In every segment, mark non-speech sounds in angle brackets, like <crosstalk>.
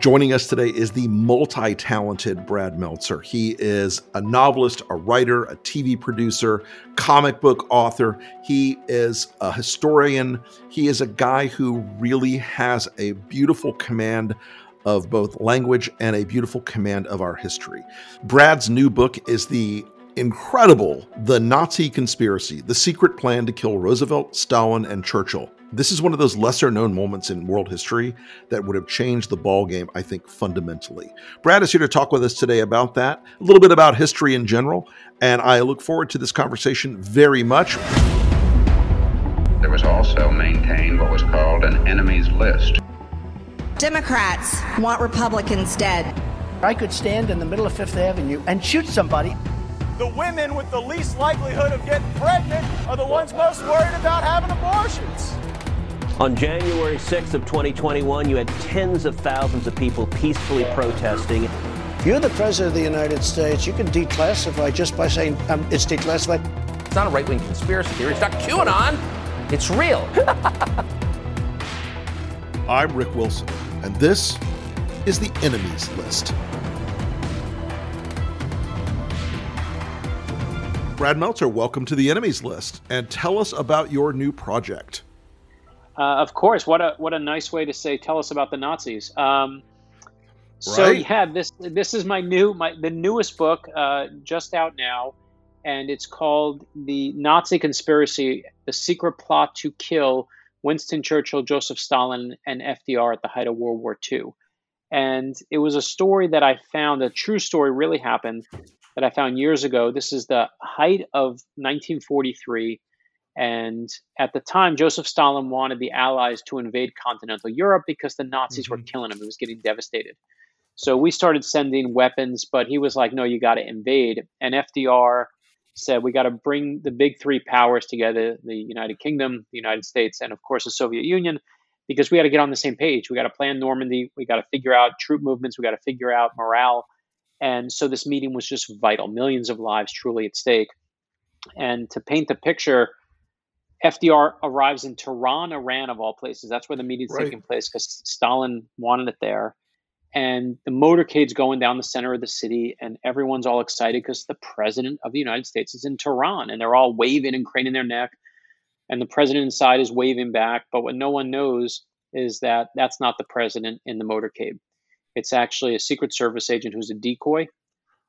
Joining us today is the multi talented Brad Meltzer. He is a novelist, a writer, a TV producer, comic book author. He is a historian. He is a guy who really has a beautiful command of both language and a beautiful command of our history. Brad's new book is the incredible The Nazi Conspiracy The Secret Plan to Kill Roosevelt, Stalin, and Churchill. This is one of those lesser known moments in world history that would have changed the ball game, I think, fundamentally. Brad is here to talk with us today about that, a little bit about history in general, and I look forward to this conversation very much. There was also maintained what was called an enemies list. Democrats want Republicans dead. I could stand in the middle of Fifth Avenue and shoot somebody. The women with the least likelihood of getting pregnant are the ones most worried about having abortions. On January 6th of 2021, you had tens of thousands of people peacefully protesting. If you're the president of the United States, you can declassify just by saying um, it's declassified. It's not a right wing conspiracy theory. It's not QAnon. It's real. <laughs> I'm Rick Wilson, and this is the Enemies List. Brad Meltzer, welcome to the Enemies List, and tell us about your new project. Uh, of course. What a what a nice way to say. Tell us about the Nazis. Um, so Right. yeah, this this is my new my the newest book, uh, just out now, and it's called "The Nazi Conspiracy: The Secret Plot to Kill Winston Churchill, Joseph Stalin, and FDR at the height of World War II." And it was a story that I found, a true story, really happened that I found years ago. This is the height of 1943. And at the time, Joseph Stalin wanted the Allies to invade continental Europe because the Nazis were mm-hmm. killing him. He was getting devastated. So we started sending weapons, but he was like, no, you got to invade. And FDR said, we got to bring the big three powers together the United Kingdom, the United States, and of course the Soviet Union, because we got to get on the same page. We got to plan Normandy. We got to figure out troop movements. We got to figure out morale. And so this meeting was just vital. Millions of lives truly at stake. And to paint the picture, FDR arrives in Tehran, Iran, of all places. That's where the meeting's Right. taking place because Stalin wanted it there. And the motorcade's going down the center of the city, and everyone's all excited because the president of the United States is in Tehran, and they're all waving and craning their neck. And the president inside is waving back. But what no one knows is that that's not the president in the motorcade. It's actually a Secret Service agent who's a decoy.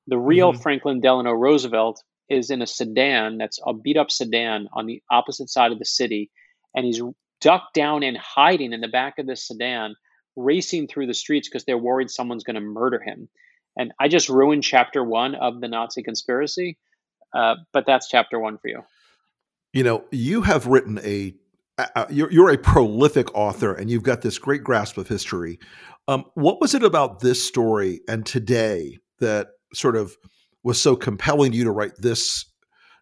The real Franklin Delano Roosevelt is in a sedan that's a beat up sedan on the opposite side of the city. And he's ducked down and hiding in the back of this sedan, racing through the streets because they're worried someone's going to murder him. And I just ruined chapter one of the Nazi conspiracy, uh, but that's chapter one for you. You know, you have written a, uh, you're, you're a prolific author and you've got this great grasp of history. Um, what was it about this story and today that sort of was so compelling to you to write this?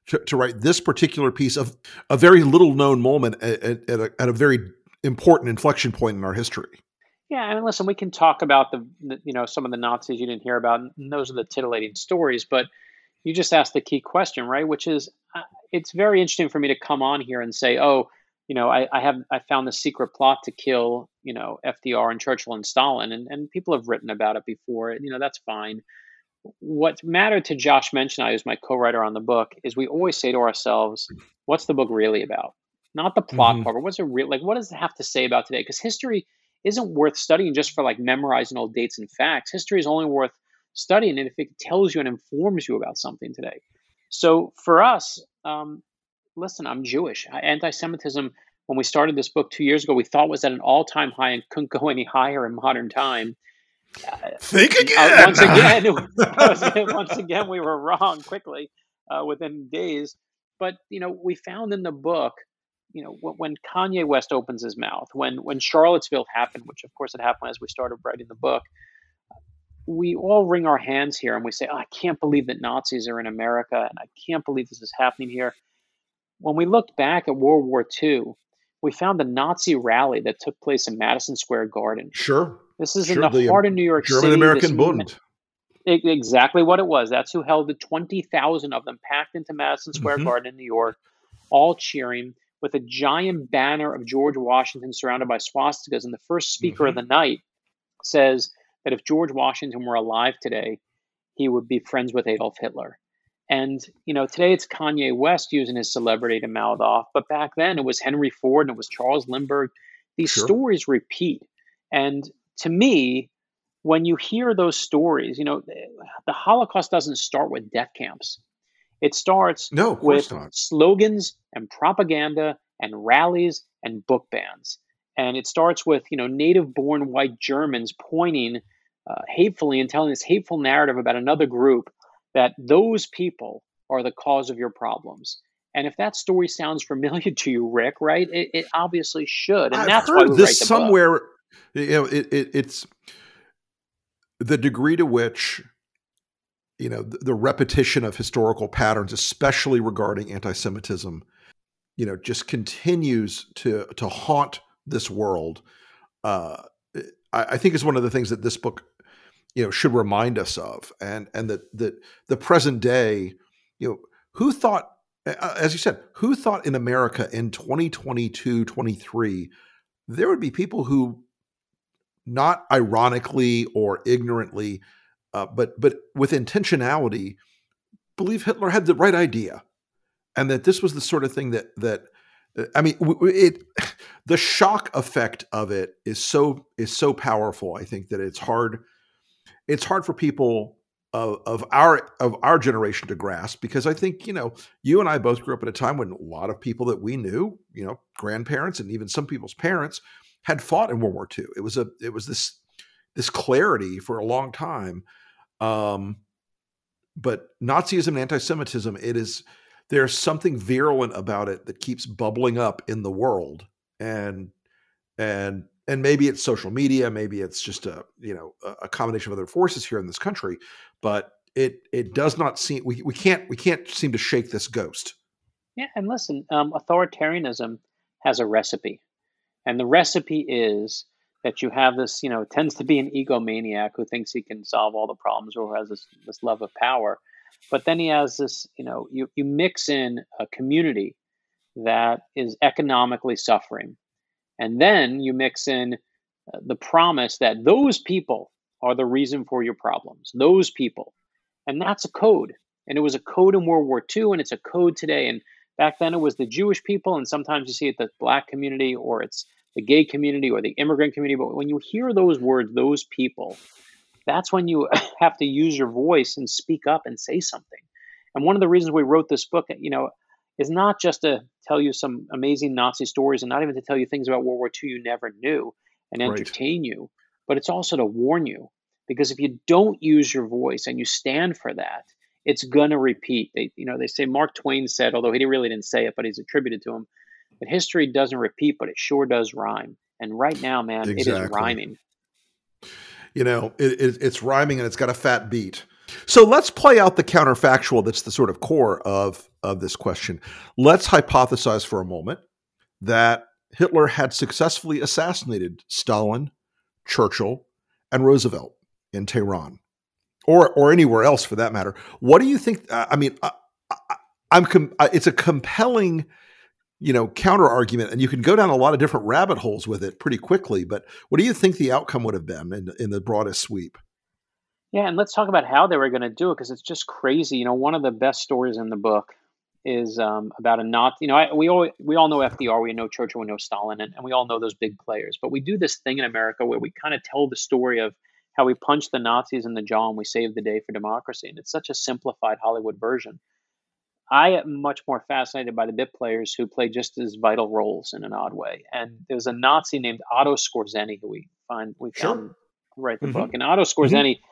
To, to write this particular piece of a very little known moment at, at, a, at a very important inflection point in our history. Yeah, I mean, listen, we can talk about the, the, you know, some of the Nazis you didn't hear about. And those are the titillating stories, but you just asked the key question, right? Which is, uh, it's very interesting for me to come on here and say, oh, you know, I, I have I found the secret plot to kill, you know, FDR and Churchill and Stalin, and and people have written about it before. You know, that's fine. What mattered to Josh Mensch, I who's my co-writer on the book, is we always say to ourselves, what's the book really about? Not the plot Mhm. part, but what's it real like? What does it have to say about today? Because history isn't worth studying just for like memorizing old dates and facts. History is only worth studying if it tells you and informs you about something today. So for us, um, listen, I'm Jewish. Anti-Semitism, when we started this book two years ago, we thought was at an all-time high and couldn't go any higher in modern time. Think Uh, again. once again, <laughs> <laughs> once again, we were wrong quickly uh, within days. But you know, we found in the book, you know, when, when Kanye West opens his mouth, when when Charlottesville happened, which of course it happened as we started writing the book, we all wring our hands here and we say, oh, "I can't believe that Nazis are in America, and I can't believe this is happening here." When we looked back at World War II, we found the Nazi rally that took place in Madison Square Garden. Sure. This is Sure, in the, the, heart of New York German City. German American Bund. Exactly what it was. That's who held the 20,000 of them packed into Madison Square Mhm. Garden in New York, all cheering with a giant banner of George Washington surrounded by swastikas. And the first speaker of the night says that if George Washington were alive today, he would be friends with Adolf Hitler. And you know, today it's Kanye West using his celebrity to mouth off, but back then it was Henry Ford and it was Charles Lindbergh. These sure. stories repeat. And to me, when you hear those stories, you know, the Holocaust doesn't start with death camps. It starts no, with not. slogans and propaganda and rallies and book bans. And it starts with, you know, native born white Germans pointing uh, hatefully and telling this hateful narrative about another group that those people are the cause of your problems. And if that story sounds familiar to you, Rick, right? It, it obviously should, and I've that's why we this somewhere. Book. You know, it, it, it's the degree to which you know the, the, repetition of historical patterns, especially regarding anti-Semitism, you know, just continues to to haunt this world. Uh, I, I think is one of the things that this book you know should remind us of and and that that the present day you know who thought as you said who thought in america in 2022 23 there would be people who not ironically or ignorantly uh, but but with intentionality believe hitler had the right idea and that this was the sort of thing that that uh, i mean it <sighs> the shock effect of it is so is so powerful i think that it's hard it's hard for people of, of our of our generation to grasp because I think you know you and I both grew up at a time when a lot of people that we knew, you know, grandparents and even some people's parents had fought in World War II. It was a it was this this clarity for a long time. Um, but Nazism and anti-Semitism, it is there's something virulent about it that keeps bubbling up in the world, and and and maybe it's social media maybe it's just a you know a combination of other forces here in this country but it it does not seem we, we can't we can't seem to shake this ghost. Yeah and listen um, authoritarianism has a recipe and the recipe is that you have this you know tends to be an egomaniac who thinks he can solve all the problems or has this this love of power but then he has this you know you, you mix in a community that is economically suffering and then you mix in uh, the promise that those people are the reason for your problems, those people. And that's a code. And it was a code in World War II, and it's a code today. And back then it was the Jewish people, and sometimes you see it the black community, or it's the gay community, or the immigrant community. But when you hear those words, those people, that's when you <laughs> have to use your voice and speak up and say something. And one of the reasons we wrote this book, you know, is not just to tell you some amazing Nazi stories and not even to tell you things about World War II you never knew and entertain right. you, but it's also to warn you. Because if you don't use your voice and you stand for that, it's gonna repeat. They, you know, they say Mark Twain said, although he really didn't say it, but he's attributed to him, that history doesn't repeat, but it sure does rhyme. And right now, man, exactly. it is rhyming. You know, it, it, it's rhyming and it's got a fat beat. So let's play out the counterfactual that's the sort of core of, of this question. Let's hypothesize for a moment that Hitler had successfully assassinated Stalin, Churchill, and Roosevelt in Tehran, or or anywhere else for that matter. What do you think? Uh, I mean, uh, uh, I, am com- it's a compelling, you know, counter argument, and you can go down a lot of different rabbit holes with it pretty quickly. But what do you think the outcome would have been in, in the broadest sweep? Yeah, and let's talk about how they were going to do it because it's just crazy. You know, one of the best stories in the book is um, about a not. You know, I, we all we all know FDR, we know Churchill, we know Stalin, and, and we all know those big players. But we do this thing in America where we kind of tell the story of how we punched the Nazis in the jaw and we saved the day for democracy, and it's such a simplified Hollywood version. I am much more fascinated by the bit players who play just as vital roles in an odd way. And there's a Nazi named Otto Skorzeny who we find we found sure. write the mm-hmm. book, and Otto. Skorzeny. Mm-hmm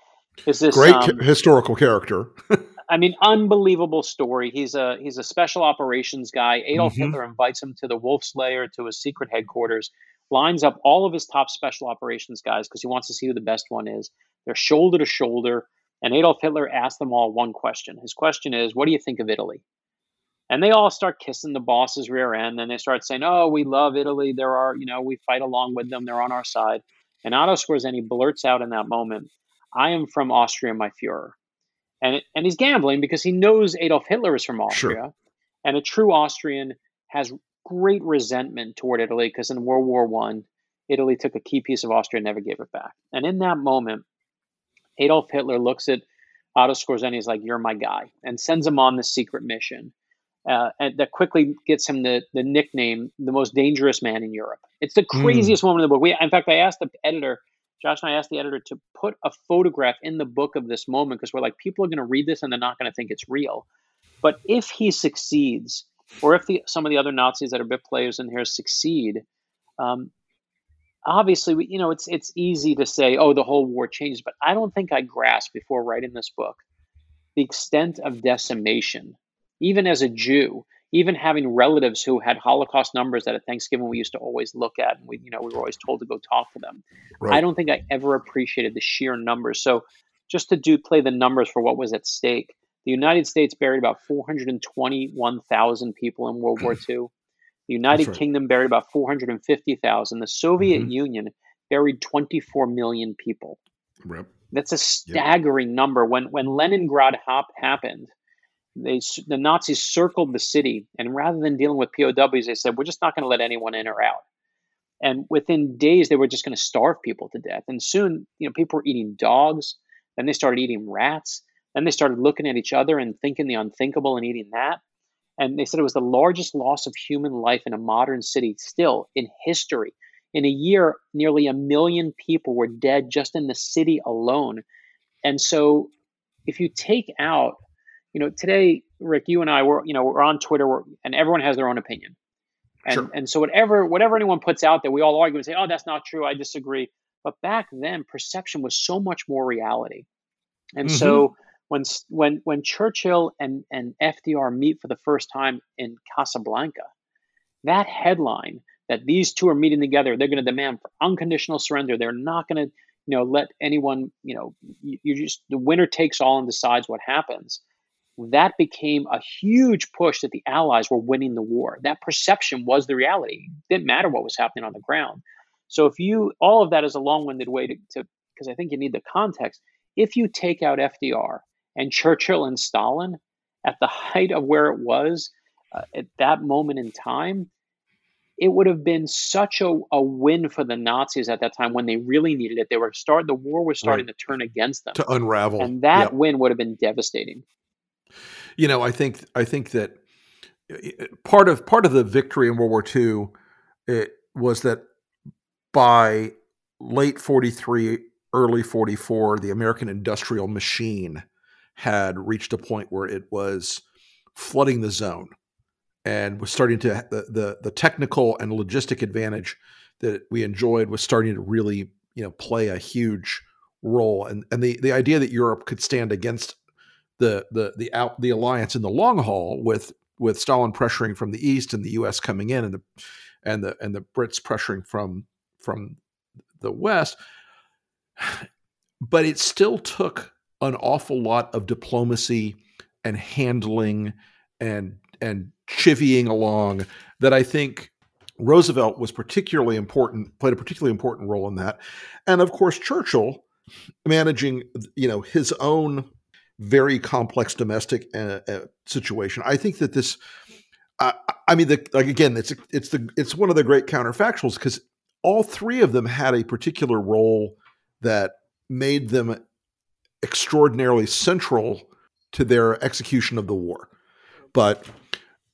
is this great um, historical character? <laughs> I mean, unbelievable story. He's a he's a special operations guy. Adolf mm-hmm. Hitler invites him to the Wolf's Lair, to his secret headquarters, lines up all of his top special operations guys because he wants to see who the best one is. They're shoulder to shoulder, and Adolf Hitler asks them all one question. His question is, "What do you think of Italy?" And they all start kissing the boss's rear end, and they start saying, "Oh, we love Italy. There are, you know, we fight along with them. They're on our side." And Otto Skorzeny blurts out in that moment, I am from Austria, my Fuhrer. And, and he's gambling because he knows Adolf Hitler is from Austria. Sure. And a true Austrian has great resentment toward Italy because in World War One, Italy took a key piece of Austria and never gave it back. And in that moment, Adolf Hitler looks at Otto Skorzeny is like, "You're my guy," and sends him on the secret mission. Uh, and that quickly gets him the, the nickname the most dangerous man in Europe. It's the Hmm. craziest moment in the book. We, in fact, I asked the editor, Josh and I asked the editor to put a photograph in the book of this moment because we're like, people are going to read this and they're not going to think it's real. But if he succeeds, or if the, some of the other Nazis that are bit players in here succeed, um, obviously, we, you know, it's it's easy to say, oh, the whole war changes, but I don't think I grasped before writing this book the extent of decimation, even as a Jew, even having relatives who had Holocaust numbers that at Thanksgiving we used to always look at, and we, you know, we were always told to go talk to them. Right. I don't think I ever appreciated the sheer numbers. So, just to do play the numbers for what was at stake, the United States buried about 421,000 people in World War II. The United right. Kingdom buried about 450,000. The Soviet Mhm. Union buried 24 million people. Yep. That's a staggering number. When when Leningrad hop happened, they the Nazis circled the city, and rather than dealing with POWs, they said, "We're just not going to let anyone in or out." And within days, they were just going to starve people to death. And soon, you know, people were eating dogs. Then they started eating rats. Then they started looking at each other and thinking the unthinkable and eating that. And they said it was the largest loss of human life in a modern city, still in history. In a year, nearly a million people were dead just in the city alone. And so, if you take out, you know, today, Rick, you and I, we're, you know, we're on Twitter, we're, and everyone has their own opinion. And, Sure. and so whatever whatever anyone puts out there, we all argue and say, "Oh, that's not true. I disagree." But back then, perception was so much more reality. And so mm-hmm. when when when Churchill and and FDR meet for the first time in Casablanca, that headline that these two are meeting together, they're going to demand for unconditional surrender. They're not going to you know let anyone you know you, you just the winner takes all and decides what happens. That became a huge push that the Allies were winning the war. That perception was the reality. It didn't matter what was happening on the ground. So if you all of that is a long-winded way to because I think you need the context. If you take out FDR and Churchill and Stalin at the height of where it was uh, at that moment in time, it would have been such a, a win for the Nazis at that time when they really needed it. They were start the war was starting Right. to turn against them, To unravel. and that Yep. win would have been devastating. You know, I think I think that uh, part of part of the victory in World War II it was that by late 43 early 44 the American industrial machine had reached a point where it was flooding the zone and was starting to the the, the technical and logistic advantage that we enjoyed was starting to really you know play a huge role. And and the the idea that Europe could stand against the the the out the alliance in the long haul with with Stalin pressuring from the east and the U.S. coming in and the and the and the Brits pressuring from from the west, <sighs> but it still took an awful lot of diplomacy and handling and and chivying along that I think Roosevelt was particularly important played a particularly important role in that, and of course Churchill managing you know his own very complex domestic uh, uh, situation. I think that this, uh, I mean, the, like again, it's it's the it's one of the great counterfactuals because all three of them had a particular role that made them extraordinarily central to their execution of the war. But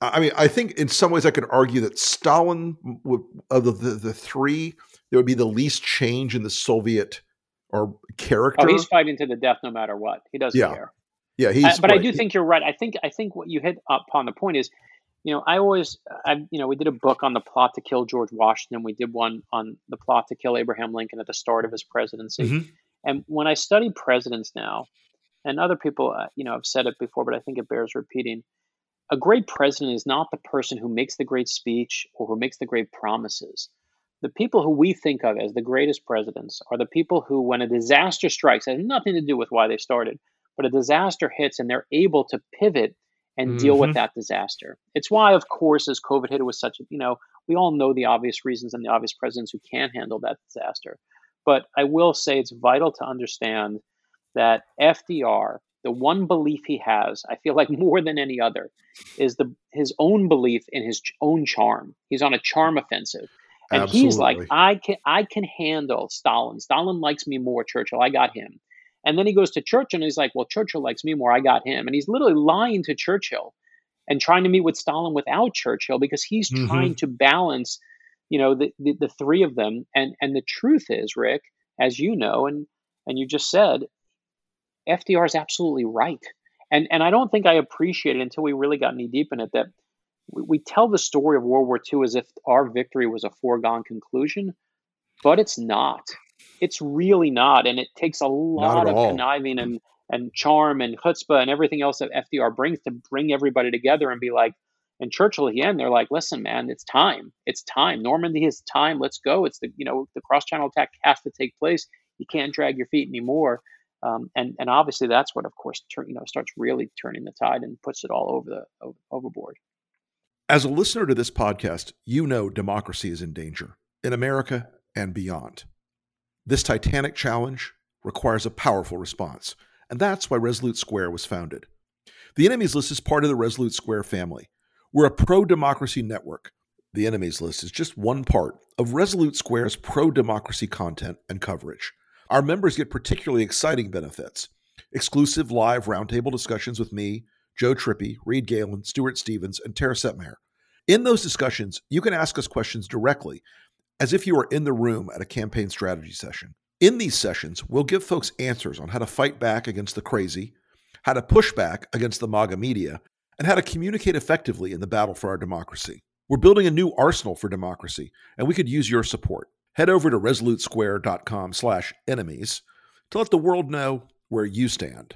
I mean, I think in some ways I could argue that Stalin would, of the, the the three, there would be the least change in the Soviet or character. Oh, he's fighting to the death no matter what. He doesn't Yeah. care. yeah, he's Uh, but I do think you're right. I think I think what you hit upon the point is, you know, I always, I you know, we did a book on the plot to kill George Washington. We did one on the plot to kill Abraham Lincoln at the start of his presidency. Mhm. And when I study presidents now, and other people, uh, you know, have said it before, but I think it bears repeating. A great president is not the person who makes the great speech or who makes the great promises. The people who we think of as the greatest presidents are the people who, when a disaster strikes, has nothing to do with why they started, but a disaster hits and they're able to pivot and deal with Mhm. that disaster. It's why, of course, as COVID hit, it was such a, you know, we all know the obvious reasons and the obvious presidents who can handle that disaster. But I will say it's vital to understand that FDR, the one belief he has, I feel like <laughs> more than any other, is the his own belief in his own charm. He's on a charm offensive. And he's like, I can I can handle Stalin. Stalin likes me more, Churchill. I got him. And then he goes to Churchill and he's like, well, Churchill likes me more. I got him. And he's literally lying to Churchill and trying to meet with Stalin without Churchill because he's mm-hmm. trying to balance, you know, the, the, the three of them. And and the truth is, Rick, as you know, and and you just said, FDR is absolutely right. And and I don't think I appreciated until we really got knee deep in it that we, we tell the story of World War II as if our victory was a foregone conclusion, but it's not. It's really not, and it takes a lot of all. conniving and and charm and chutzpah and everything else that FDR brings to bring everybody together and be like, and Churchill at the end, they're like, listen, man, it's time. It's time. Normandy is time. Let's go. It's the you know the cross channel attack has to take place. You can't drag your feet anymore. Um, and and obviously that's what, of course, turn, you know starts really turning the tide and puts it all over the over, overboard. As a listener to this podcast, you know democracy is in danger in America and beyond. This titanic challenge requires a powerful response, and that's why Resolute Square was founded. The Enemies List is part of the Resolute Square family. We're a pro democracy network. The Enemies List is just one part of Resolute Square's pro democracy content and coverage. Our members get particularly exciting benefits exclusive live roundtable discussions with me, Joe Trippi, Reed Galen, Stuart Stevens, and Tara Setmeyer. In those discussions, you can ask us questions directly, as if you were in the room at a campaign strategy session. In these sessions, we'll give folks answers on how to fight back against the crazy, how to push back against the MAGA media, and how to communicate effectively in the battle for our democracy. We're building a new arsenal for democracy, and we could use your support. Head over to resolutesquare.com slash enemies to let the world know where you stand.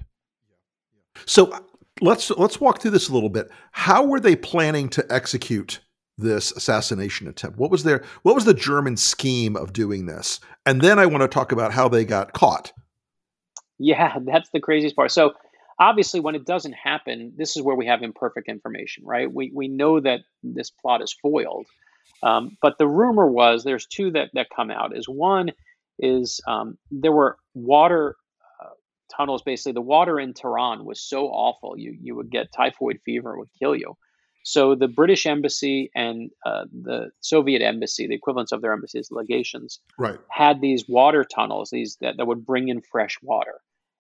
So let's let's walk through this a little bit. How were they planning to execute this assassination attempt? What was their what was the German scheme of doing this? And then I want to talk about how they got caught. Yeah, <laughs> that's the craziest part. So obviously when it doesn't happen, this is where we have imperfect information, right? We we know that this plot is foiled. Um, but the rumor was there's two that that come out. Is one is um, there were water tunnels, basically the water in Tehran was so awful, you you would get typhoid fever, it would kill you. So the British embassy and uh, the Soviet embassy, the equivalents of their embassies, legations, right. had these water tunnels, these that, that would bring in fresh water.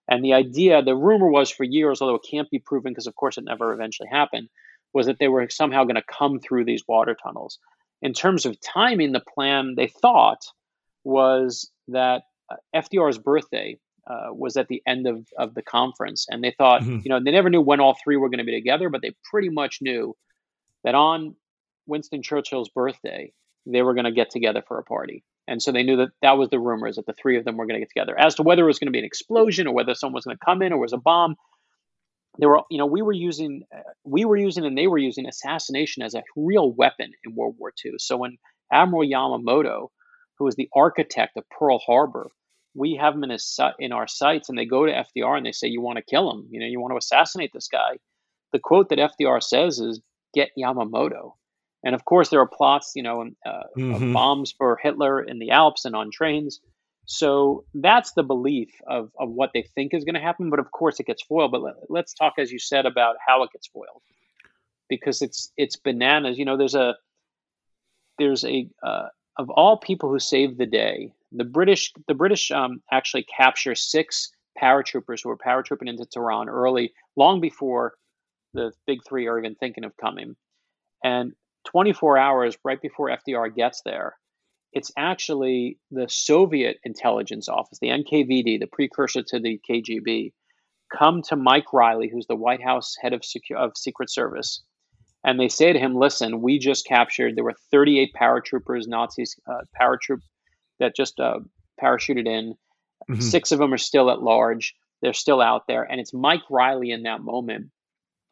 And the idea, the rumor was for years, although it can't be proven because of course it never eventually happened, was that they were somehow going to come through these water tunnels. In terms of timing, the plan they thought was that uh, FDR's birthday uh, was at the end of, of the conference. And they thought, mm-hmm. you know, they never knew when all three were going to be together, but they pretty much knew that on Winston Churchill's birthday, they were going to get together for a party. And so they knew that that was the rumors that the three of them were going to get together. As to whether it was going to be an explosion or whether someone was going to come in or was a bomb, they were, you know, we were using, uh, we were using, and they were using assassination as a real weapon in World War II. So when Admiral Yamamoto, who was the architect of Pearl Harbor, we have them in, his, in our sights and they go to FDR and they say, You want to kill him? You know, you want to assassinate this guy. The quote that FDR says is, Get Yamamoto. And of course, there are plots, you know, uh, mm-hmm. bombs for Hitler in the Alps and on trains. So that's the belief of, of what they think is going to happen. But of course, it gets foiled. But let, us talk, as you said, about how it gets foiled, because it's it's bananas. You know, there's a there's a uh, of all people who saved the day, the British the British um, actually capture six paratroopers who were paratrooping into Tehran early, long before the big three are even thinking of coming. And 24 hours right before FDR gets there, it's actually the Soviet intelligence office, the NKVD, the precursor to the KGB, come to Mike Reilly, who's the White House head of, Secu- of Secret Service, and they say to him, "Listen, we just captured. There were 38 paratroopers, Nazis, uh, paratroop that just uh, parachuted in. Mm-hmm. Six of them are still at large. They're still out there, and it's Mike Reilly in that moment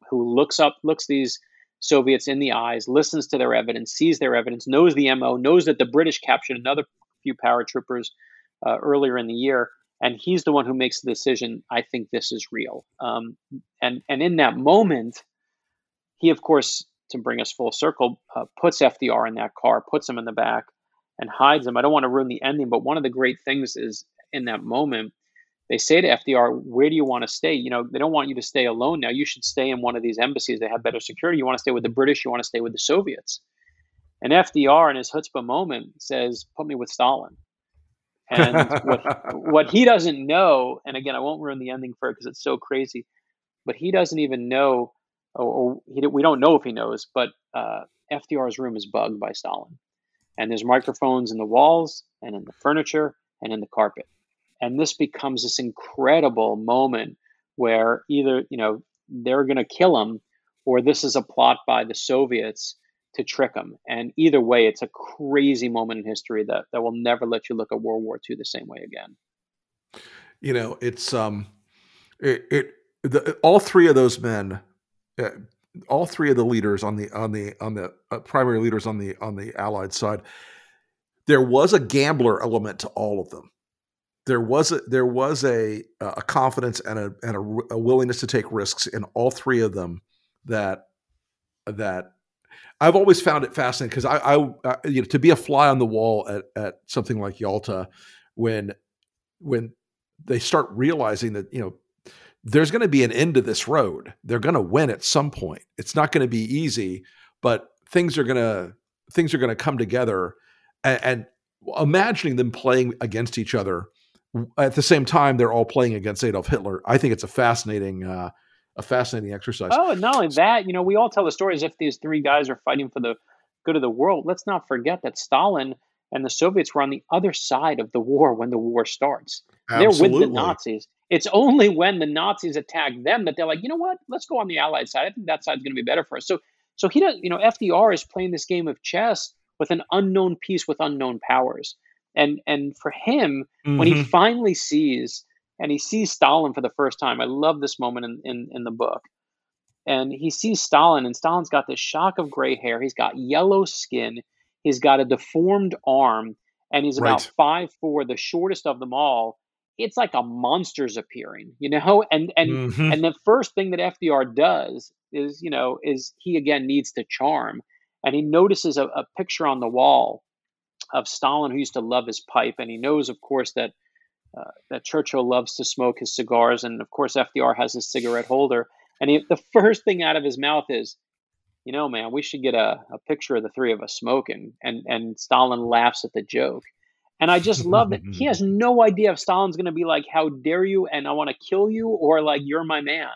who looks up, looks these Soviets in the eyes, listens to their evidence, sees their evidence, knows the MO, knows that the British captured another few paratroopers uh, earlier in the year, and he's the one who makes the decision. I think this is real. Um, and and in that moment, he of course, to bring us full circle, uh, puts FDR in that car, puts him in the back, and hides him. I don't want to ruin the ending, but one of the great things is in that moment, they say to FDR, Where do you want to stay? You know, they don't want you to stay alone now. You should stay in one of these embassies that have better security. You want to stay with the British, you want to stay with the Soviets. And FDR, in his chutzpah moment, says, Put me with Stalin. And what, <laughs> what he doesn't know, and again, I won't ruin the ending for it because it's so crazy, but he doesn't even know, or, or he, we don't know if he knows, but uh, FDR's room is bugged by Stalin. And there's microphones in the walls and in the furniture and in the carpet. And this becomes this incredible moment where either, you know, they're going to kill him or this is a plot by the Soviets to trick him. And either way, it's a crazy moment in history that, that will never let you look at World War II the same way again. You know, it's um, it, it the, all three of those men, uh, all three of the leaders on the on the on the uh, primary leaders on the on the Allied side, there was a gambler element to all of them. There was a there was a a confidence and a and a, a willingness to take risks in all three of them that that I've always found it fascinating because I, I, I, you know, to be a fly on the wall at, at something like Yalta, when, when they start realizing that you know there's going to be an end to this road, they're going to win at some point. It's not going to be easy, but things are going to things are going to come together, and, and imagining them playing against each other at the same time they're all playing against Adolf Hitler. I think it's a fascinating. Uh, a fascinating exercise. Oh, and not only that, you know, we all tell the story as if these three guys are fighting for the good of the world. Let's not forget that Stalin and the Soviets were on the other side of the war when the war starts. Absolutely. They're with the Nazis. It's only when the Nazis attack them that they're like, you know what? Let's go on the Allied side. I think that side's going to be better for us. So, so he does. You know, FDR is playing this game of chess with an unknown piece with unknown powers, and and for him, mm-hmm. when he mm-hmm. finally sees and he sees Stalin for the first time. I love this moment in, in, in the book. And he sees Stalin, and Stalin's got this shock of gray hair. He's got yellow skin. He's got a deformed arm, and he's about right. five four, the shortest of them all. It's like a monster's appearing, you know. <laughs> And and mm-hmm. and the first thing that FDR does is, you know, is he again needs to charm, and he notices a, a picture on the wall of Stalin who used to love his pipe, and he knows, of course, that uh, that Churchill loves to smoke his cigars, and of course FDR has his cigarette holder. And he, the <laughs> first thing out of his mouth is, "You know, man, we should get a, a picture of the three of us smoking." And and Stalin laughs at the joke. And I just love that he has <laughs> no idea if Stalin's going to be like, "How dare you?" and "I want to kill you," or like, "You're my man."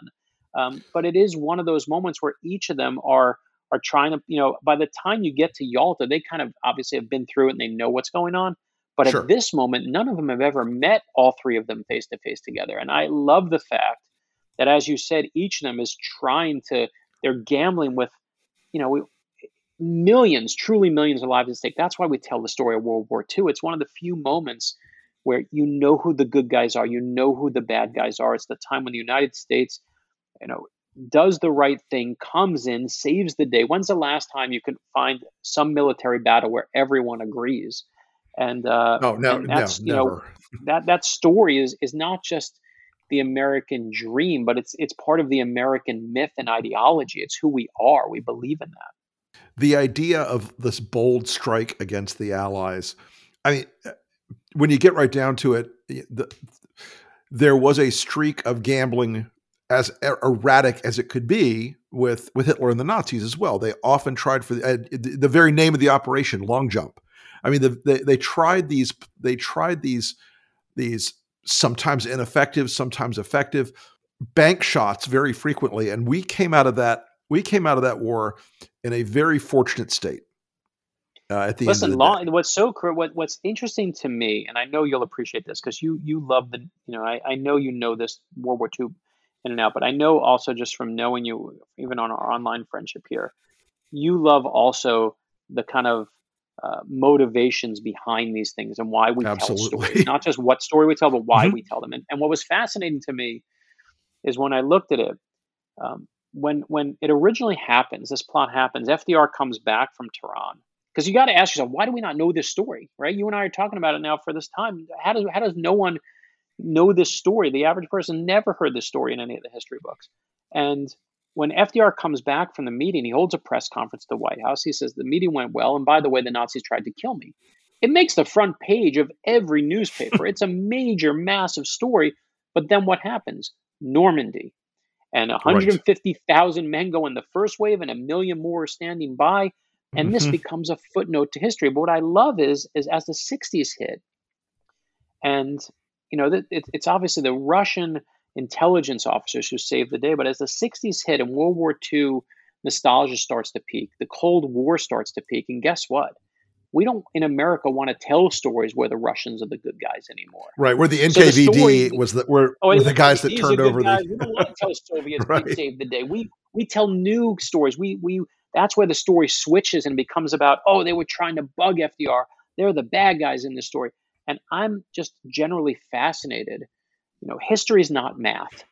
Um, but it is one of those moments where each of them are are trying to, you know, by the time you get to Yalta, they kind of obviously have been through it and they know what's going on. But sure. at this moment, none of them have ever met all three of them face to face together. And I love the fact that, as you said, each of them is trying to, they're gambling with, you know, millions, truly millions of lives at stake. That's why we tell the story of World War II. It's one of the few moments where you know who the good guys are, you know who the bad guys are. It's the time when the United States, you know, does the right thing, comes in, saves the day. When's the last time you can find some military battle where everyone agrees? And uh, oh no, and that's no, you never. know that that story is is not just the American dream, but it's it's part of the American myth and ideology. It's who we are. We believe in that. The idea of this bold strike against the Allies. I mean, when you get right down to it, the, there was a streak of gambling as er, erratic as it could be with with Hitler and the Nazis as well. They often tried for the, uh, the very name of the operation, long jump. I mean, the, they they tried these they tried these these sometimes ineffective, sometimes effective bank shots very frequently, and we came out of that we came out of that war in a very fortunate state. Uh, at the Listen, long, what's so what what's interesting to me, and I know you'll appreciate this because you you love the you know I, I know you know this World War II in and out, but I know also just from knowing you, even on our online friendship here, you love also the kind of uh, motivations behind these things and why we Absolutely. tell stories. Not just what story we tell, but why mm-hmm. we tell them. And, and, what was fascinating to me is when I looked at it, um, when when it originally happens, this plot happens. FDR comes back from Tehran because you got to ask yourself, why do we not know this story? Right? You and I are talking about it now for this time. How does how does no one know this story? The average person never heard this story in any of the history books, and when FDR comes back from the meeting, he holds a press conference at the White House. He says, The meeting went well. And by the way, the Nazis tried to kill me. It makes the front page of every newspaper. <laughs> it's a major, massive story. But then what happens? Normandy. And 150,000 right. men go in the first wave, and a million more are standing by. And mm-hmm. this becomes a footnote to history. But what I love is, is as the 60s hit, And you know, it, it's obviously the Russian intelligence officers who saved the day. But as the 60s hit and World War II nostalgia starts to peak, the Cold War starts to peak, and guess what? We don't in America want to tell stories where the Russians are the good guys anymore. Right, where the NKVD so the story, was the were, oh, were the guys that turned over guys. the. we don't want to tell Soviets <laughs> right. saved the day. We we tell new stories. We we that's where the story switches and becomes about oh they were trying to bug FDR. They're the bad guys in this story. And I'm just generally fascinated. You know, history is not math.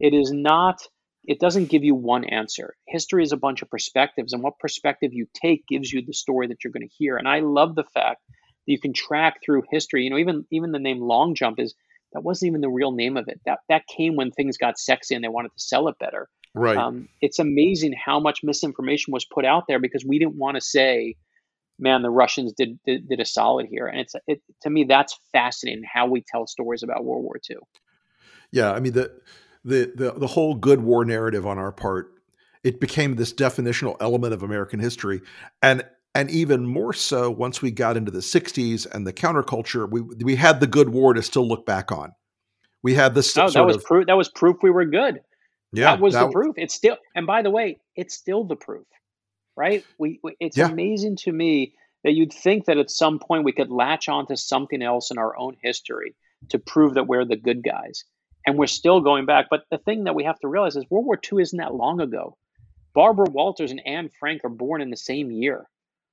It is not, it doesn't give you one answer. History is a bunch of perspectives, and what perspective you take gives you the story that you're going to hear. And I love the fact that you can track through history. You know, even even the name long jump is that wasn't even the real name of it. That that came when things got sexy and they wanted to sell it better. Right. Um, it's amazing how much misinformation was put out there because we didn't want to say man, the Russians did, did, did a solid here. And it's it, to me that's fascinating how we tell stories about World War II. Yeah, I mean the the the the whole good war narrative on our part it became this definitional element of American history, and and even more so once we got into the '60s and the counterculture, we we had the good war to still look back on. We had this. Oh, that was of, proof. That was proof we were good. Yeah, that was that, the proof. It's still, and by the way, it's still the proof right? We, we it's yeah. amazing to me that you'd think that at some point we could latch onto something else in our own history to prove that we're the good guys. And we're still going back. But the thing that we have to realize is World War II isn't that long ago. Barbara Walters and Anne Frank are born in the same year.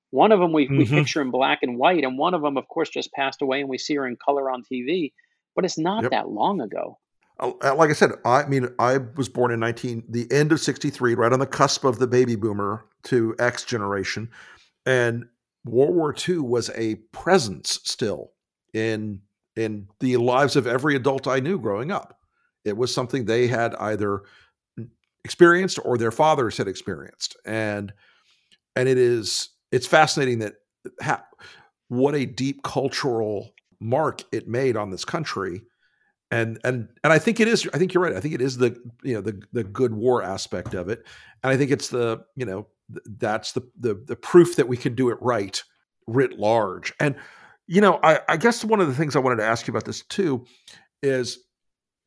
One of them we, mm-hmm. we picture in black and white, and one of them, of course, just passed away, and we see her in color on TV. But it's not yep. that long ago. Uh, uh, like I said, I mean, I was born in 19, the end of 63, right on the cusp of the baby boomer to X generation. And World War II was a presence still in in the lives of every adult I knew growing up. It was something they had either experienced or their fathers had experienced. And and it is it's fascinating that ha, what a deep cultural mark it made on this country and and and I think it is. I think you're right. I think it is the you know the the good war aspect of it, and I think it's the you know that's the the the proof that we can do it right writ large. And you know, I, I guess one of the things I wanted to ask you about this too is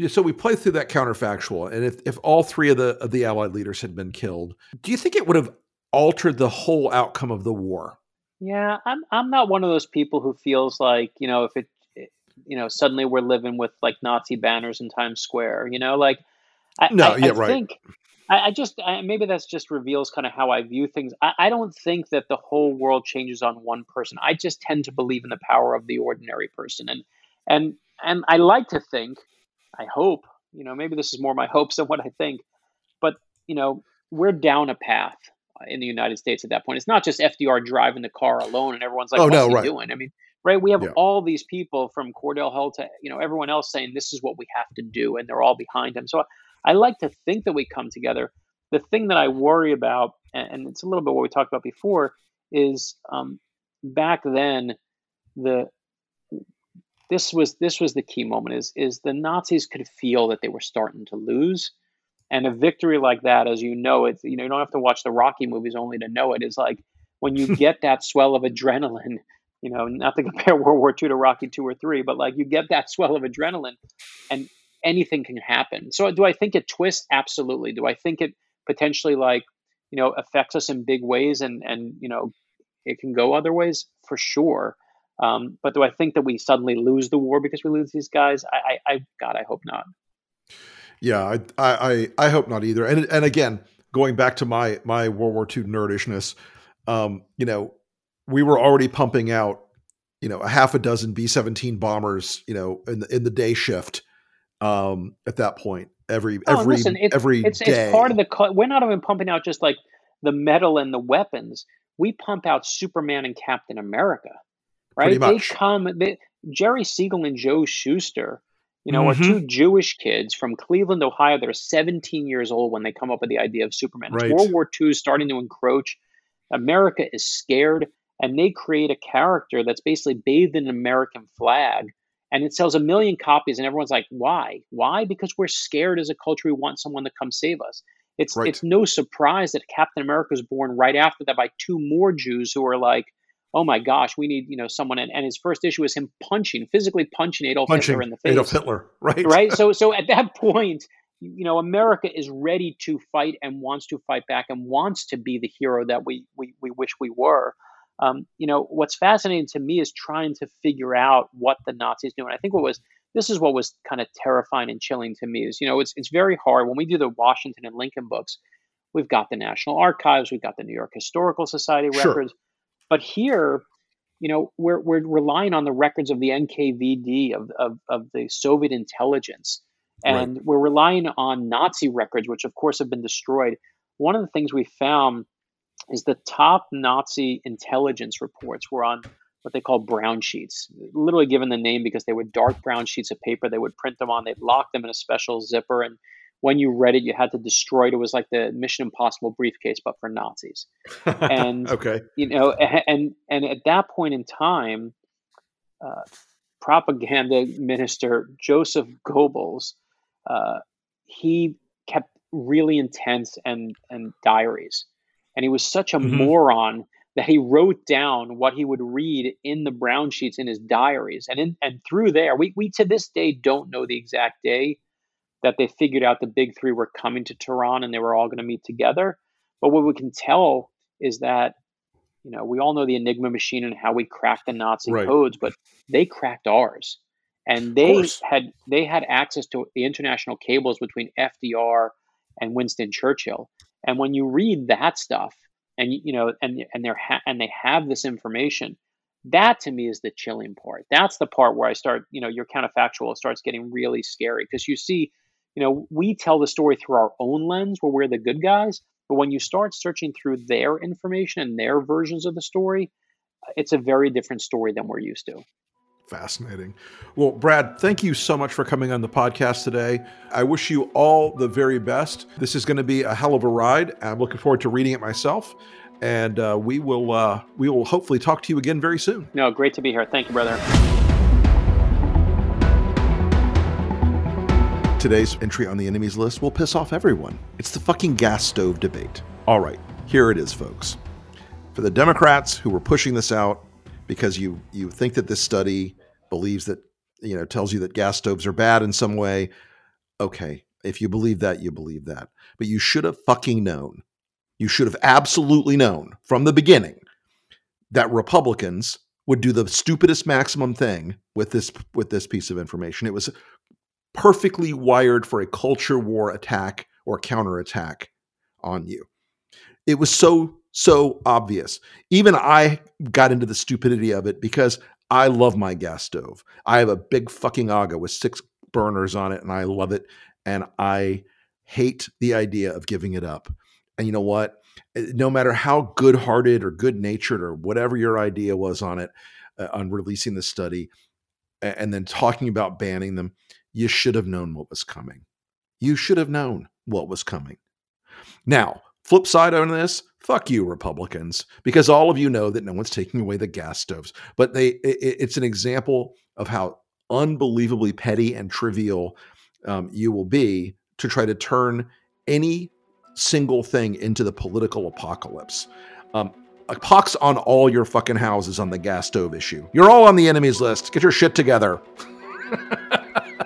know, so we play through that counterfactual, and if if all three of the of the Allied leaders had been killed, do you think it would have altered the whole outcome of the war? Yeah, I'm I'm not one of those people who feels like you know if it you know suddenly we're living with like Nazi banners in Times Square. You know, like I, no, I, yeah, I right. think I, I just I, maybe that's just reveals kind of how I view things. I, I don't think that the whole world changes on one person. I just tend to believe in the power of the ordinary person, and and and I like to think, I hope, you know, maybe this is more my <laughs> hopes than what I think, but you know, we're down a path in the United States at that point. It's not just FDR driving the car alone and everyone's like, oh, "What's no, he right. doing?" I mean, right? We have yeah. all these people from Cordell Hull to you know everyone else saying this is what we have to do, and they're all behind him. So I like to think that we come together. The thing that I worry about, and it's a little bit what we talked about before, is um, back then the this was this was the key moment is is the Nazis could feel that they were starting to lose. And a victory like that, as you know, it's you know you don't have to watch the Rocky movies only to know it. Is like when you <laughs> get that swell of adrenaline you know, not to <laughs> compare World War II to Rocky two or three, but like you get that swell of adrenaline, and anything can happen. So, do I think it twists? Absolutely. Do I think it potentially like you know affects us in big ways, and and you know it can go other ways for sure. Um, but do I think that we suddenly lose the war because we lose these guys? I, I, I God, I hope not. Yeah, I, I, I hope not either. And and again, going back to my my World War II nerdishness, um, you know, we were already pumping out, you know, a half a dozen B seventeen bombers, you know, in the in the day shift. Um, at that point, every oh, every listen, it's, every it's, day. it's part of the. We're not even pumping out just like the metal and the weapons. We pump out Superman and Captain America, right? They come. They, Jerry Siegel and Joe Shuster, you know, mm-hmm. are two Jewish kids from Cleveland, Ohio. They're 17 years old when they come up with the idea of Superman. Right. World War II is starting to encroach. America is scared and they create a character that's basically bathed in an American flag and it sells a million copies and everyone's like why why because we're scared as a culture we want someone to come save us it's right. it's no surprise that captain america was born right after that by two more jews who are like oh my gosh, we need you know someone. And, and his first issue is him punching, physically punching Adolf Punching Hitler in the face. Adolf Hitler, right? right. So <laughs> so at that point, you know, America is ready to fight and wants to fight back and wants to be the hero that we we, we wish we were. Um, you know, what's fascinating to me is trying to figure out what the Nazis do. And I think what was this is what was kind of terrifying and chilling to me is you know it's it's very hard when we do the Washington and Lincoln books. We've got the National Archives, we've got the New York Historical Society Sure. records, but here, you know, we're we're relying on the records of the NKVD of of, of the Soviet intelligence, and we're relying on Nazi records, which of course have been destroyed. One of the things we found is the top Nazi intelligence reports were on what they call brown sheets, literally given the name because they were dark brown sheets of paper. They would print them on, they'd lock them in a special zipper, and when you read it, you had to destroy it. It was like the Mission Impossible briefcase, but for Nazis. And <laughs> okay. you know, and and at that point in time, uh, propaganda minister Joseph Goebbels, uh, he kept really intense and and diaries, and he was such a Mhm. moron that he wrote down what he would read in the brown sheets in his diaries, and in and through there, we we to this day don't know the exact day that they figured out the big three were coming to Tehran and they were all going to meet together. But what we can tell is that, you know, we all know the Enigma machine and how we cracked the Nazi Right. codes, but they cracked ours. And they had they had access to the international cables between FDR and Winston Churchill. And when you read that stuff, and you know, and and they're ha- and they have this information, that to me is the chilling part. That's the part where I start, you know, your counterfactual starts getting really scary because you see, you know, we tell the story through our own lens where we're the good guys, but when you start searching through their information and their versions of the story, it's a very different story than we're used to. Fascinating. Well, Brad, thank you so much for coming on the podcast today. I wish you all the very best. This is going to be a hell of a ride. I'm looking forward to reading it myself, and uh, we will uh, we will hopefully talk to you again very soon. No, great to be here. Thank you, brother. Today's entry on the enemies list will piss off everyone. It's the fucking gas stove debate. All right, here it is, folks. For the Democrats who were pushing this out because you you think that this study believes that you know tells you that gas stoves are bad in some way, okay, if you believe that, you believe that. But you should have fucking known. You should have absolutely known from the beginning that Republicans would do the stupidest maximum thing with this with this piece of information. It was perfectly wired for a culture war attack or counterattack on you. It was so so obvious. Even I got into the stupidity of it because I love my gas stove. I have a big fucking Aga with six burners on it and I love it and I hate the idea of giving it up. And you know what? Eh, No matter how good-hearted or good-natured or whatever your idea was on it uh, on releasing the study and then talking about banning them, you should have known what was coming. You should have known what was coming. Now, flip side on this, fuck you, Republicans, because all of you know that no one's <laughs> taking away the gas stoves. But they, i- i- it's an example of how unbelievably petty and trivial um, you will be to try to turn any single thing into the political apocalypse. Um, a pox on all your fucking houses on the gas stove issue. You're all on the enemies list. Get your shit together. <laughs>